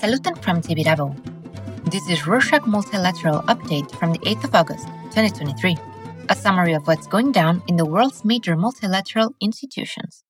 Salutem from Tibidabo. This is Rorshok Multilateral Update from the 8th of August, 2023. A summary of what's going down in the world's major multilateral institutions.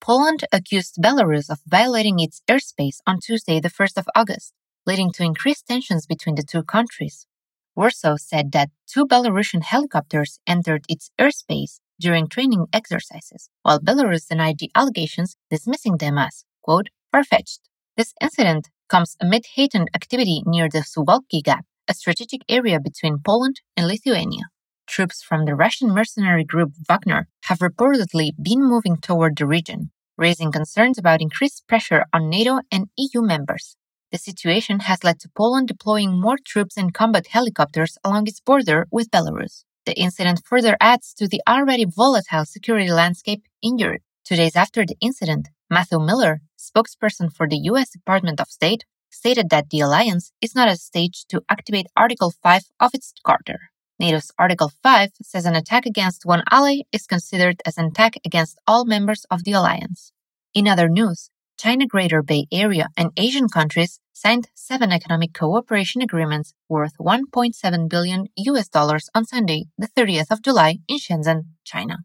Poland accused Belarus of violating its airspace on Tuesday, the 1st of August, leading to increased tensions between the two countries. Warsaw said that two Belarusian helicopters entered its airspace during training exercises, while Belarus denied the allegations, dismissing them as, quote, far-fetched. This incident comes amid heightened activity near the Suwalki Gap, a strategic area between Poland and Lithuania. Troops from the Russian mercenary group Wagner have reportedly been moving toward the region, raising concerns about increased pressure on NATO and EU members. The situation has led to Poland deploying more troops and combat helicopters along its border with Belarus. The incident further adds to the already volatile security landscape in Europe. Two days after the incident, Matthew Miller, spokesperson for the US Department of State, stated that the alliance is not at stage to activate Article 5 of its charter. NATO's Article 5 says an attack against one ally is considered as an attack against all members of the alliance. In other news, China Greater Bay Area and ASEAN countries signed seven economic cooperation agreements worth 1.7 billion US dollars on Sunday, the 30th of July in Shenzhen, China.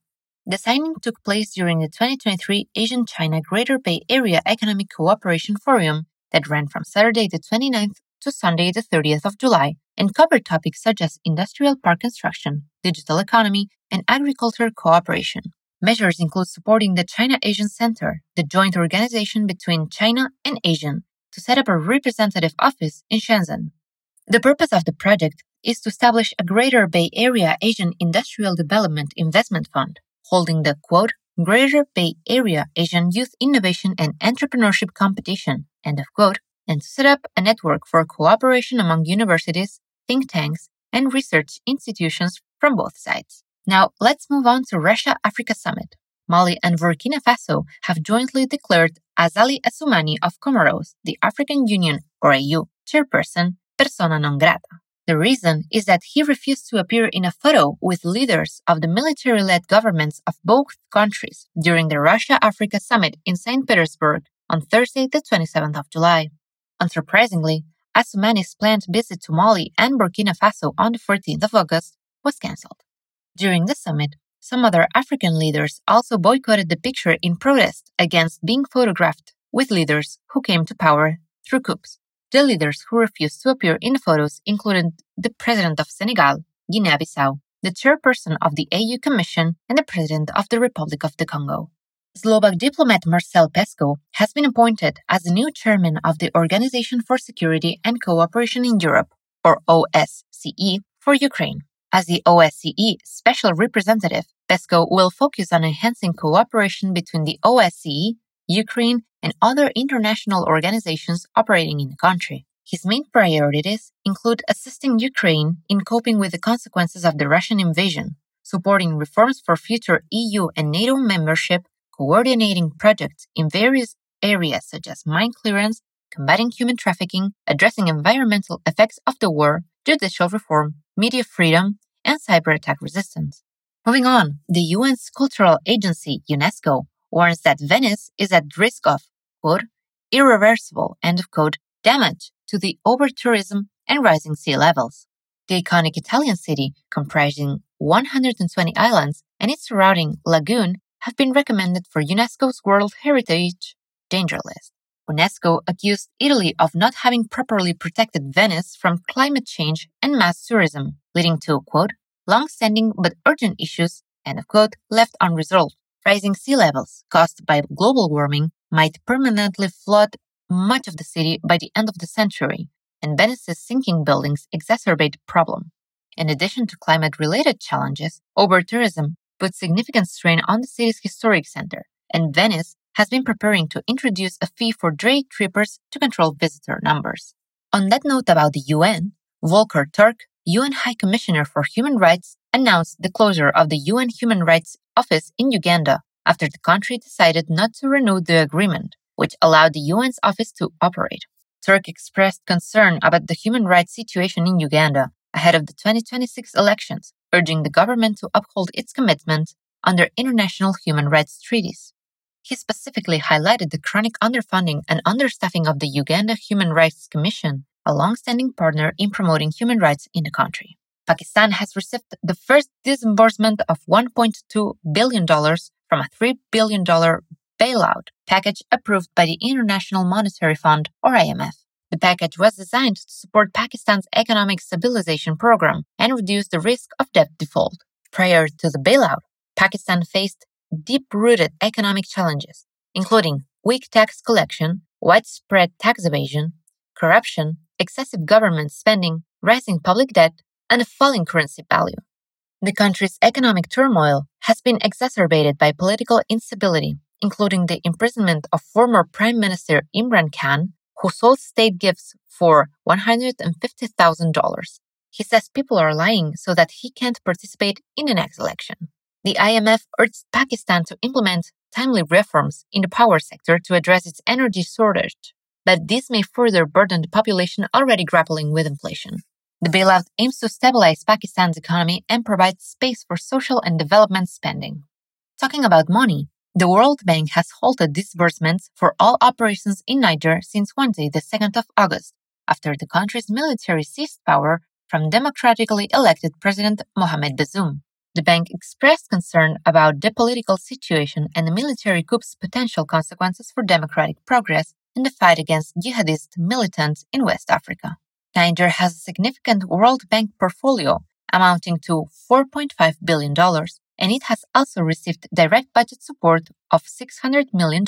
The signing took place during the 2023 ASEAN China Greater Bay Area Economic Cooperation Forum that ran from Saturday the 29th to Sunday the 30th of July and covered topics such as industrial park construction, digital economy, and agriculture cooperation. Measures include supporting the China ASEAN Center, the joint organization between China and ASEAN, to set up a representative office in Shenzhen. The purpose of the project is to establish a Greater Bay Area ASEAN Industrial Development Investment Fund holding the quote, Greater Bay Area ASEAN Youth Innovation and Entrepreneurship Competition, end of quote, and to set up a network for cooperation among universities, think tanks, and research institutions from both sides. Now, let's move on to Russia Africa Summit. Mali and Burkina Faso have jointly declared Azali Assoumani of Comoros, the African Union or AU chairperson, persona non grata. The reason is that he refused to appear in a photo with leaders of the military led governments of both countries during the Russia Africa Summit in St. Petersburg on Thursday, the 27th of July. Unsurprisingly, Assoumani's planned visit to Mali and Burkina Faso on the 14th of August was cancelled. During the summit, some other African leaders also boycotted the picture in protest against being photographed with leaders who came to power through coups. The leaders who refused to appear in the photos included the President of Senegal, Guinea-Bissau, the chairperson of the AU Commission, and the President of the Republic of the Congo. Slovak diplomat Marcel Peško has been appointed as the new chairman of the Organization for Security and Cooperation in Europe, or OSCE, for Ukraine. As the OSCE special representative, Peško will focus on enhancing cooperation between the OSCE, Ukraine, and other international organizations operating in the country. His main priorities include assisting Ukraine in coping with the consequences of the Russian invasion, supporting reforms for future EU and NATO membership, coordinating projects in various areas such as mine clearance, combating human trafficking, addressing environmental effects of the war, judicial reform, media freedom, and cyber attack resistance. Moving on, the UN's cultural agency, UNESCO, warns that Venice is at risk of, quote, irreversible, end of quote, damage to the over-tourism and rising sea levels. The iconic Italian city, comprising 120 islands and its surrounding lagoon, have been recommended for UNESCO's World Heritage Danger List. UNESCO accused Italy of not having properly protected Venice from climate change and mass tourism, leading to, quote, long-standing but urgent issues, end of quote, left unresolved. Rising sea levels caused by global warming might permanently flood much of the city by the end of the century, and Venice's sinking buildings exacerbate the problem. In addition to climate related challenges, over-tourism puts significant strain on the city's historic center, and Venice has been preparing to introduce a fee for day trippers to control visitor numbers. On that note about the UN, Volker Turk, UN High Commissioner for Human Rights, announced the closure of the UN Human Rights office in Uganda after the country decided not to renew the agreement, which allowed the UN's office to operate. Turk expressed concern about the human rights situation in Uganda ahead of the 2026 elections, urging the government to uphold its commitment under international human rights treaties. He specifically highlighted the chronic underfunding and understaffing of the Uganda Human Rights Commission, a long-standing partner in promoting human rights in the country. Pakistan has received the first disbursement of $1.2 billion from a $3 billion bailout package approved by the International Monetary Fund, or IMF. The package was designed to support Pakistan's economic stabilization program and reduce the risk of debt default. Prior to the bailout, Pakistan faced deep rooted economic challenges, including weak tax collection, widespread tax evasion, corruption, excessive government spending, rising public debt, and a falling currency value. The country's economic turmoil has been exacerbated by political instability, including the imprisonment of former Prime Minister Imran Khan, who sold state gifts for $150,000. He says people are lying so that he can't participate in the next election. The IMF urged Pakistan to implement timely reforms in the power sector to address its energy shortage, but this may further burden the population already grappling with inflation. The bailout aims to stabilize Pakistan's economy and provide space for social and development spending. Talking about money, the World Bank has halted disbursements for all operations in Niger since Wednesday, the 2nd of August, after the country's military seized power from democratically elected President Mohamed Bazoum. The bank expressed concern about the political situation and the military coup's potential consequences for democratic progress in the fight against jihadist militants in West Africa. Niger has a significant World Bank portfolio amounting to $4.5 billion, and it has also received direct budget support of $600 million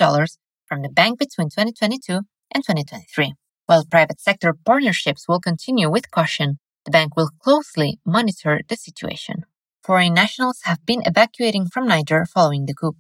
from the bank between 2022 and 2023. While private sector partnerships will continue with caution, the bank will closely monitor the situation foreign nationals have been evacuating from Niger following the coup.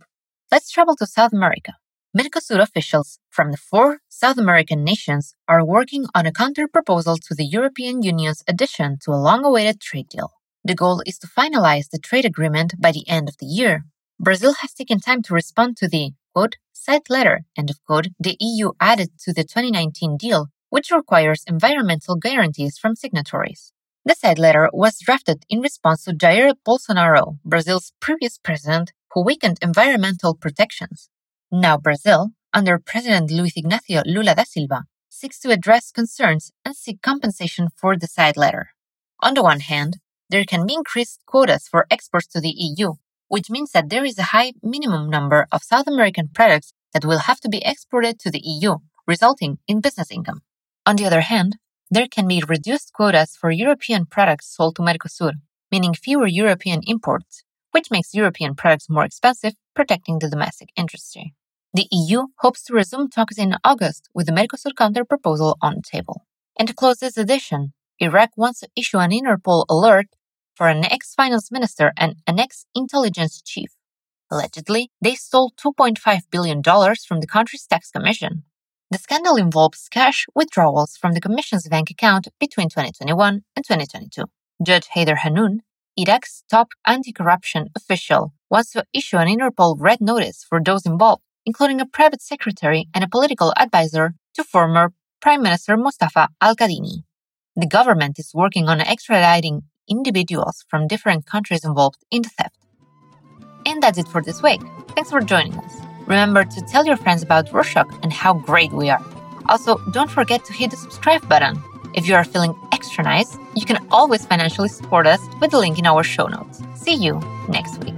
Let's travel to South America. Mercosur officials from the four South American nations are working on a counter-proposal to the European Union's addition to a long-awaited trade deal. The goal is to finalize the trade agreement by the end of the year. Brazil has taken time to respond to the quote, side letter end of quote, the EU added to the 2019 deal, which requires environmental guarantees from signatories. The said letter was drafted in response to Jair Bolsonaro, Brazil's previous president, who weakened environmental protections. Now Brazil, under President Luiz Ignacio Lula da Silva, seeks to address concerns and seek compensation for the side letter. On the one hand, there can be increased quotas for exports to the EU, which means that there is a high minimum number of South American products that will have to be exported to the EU, resulting in business income. On the other hand, there can be reduced quotas for European products sold to Mercosur, meaning fewer European imports, which makes European products more expensive, protecting the domestic industry. The EU hopes to resume talks in August with the Mercosur counter-proposal on the table. And to close this edition, Iraq wants to issue an Interpol alert for an ex-finance minister and an ex-intelligence chief. Allegedly, they stole $2.5 billion from the country's tax commission. The scandal involves cash withdrawals from the Commission's bank account between 2021 and 2022. Judge Haider Hanoun, Iraq's top anti corruption official, wants to issue an Interpol red notice for those involved, including a private secretary and a political advisor to former Prime Minister Mustafa al Kadhimi. The government is working on extraditing individuals from different countries involved in the theft. And that's it for this week. Thanks for joining us. Remember to tell your friends about Rorshok and how great we are. Also, don't forget to hit the subscribe button. If you are feeling extra nice, you can always financially support us with the link in our show notes. See you next week.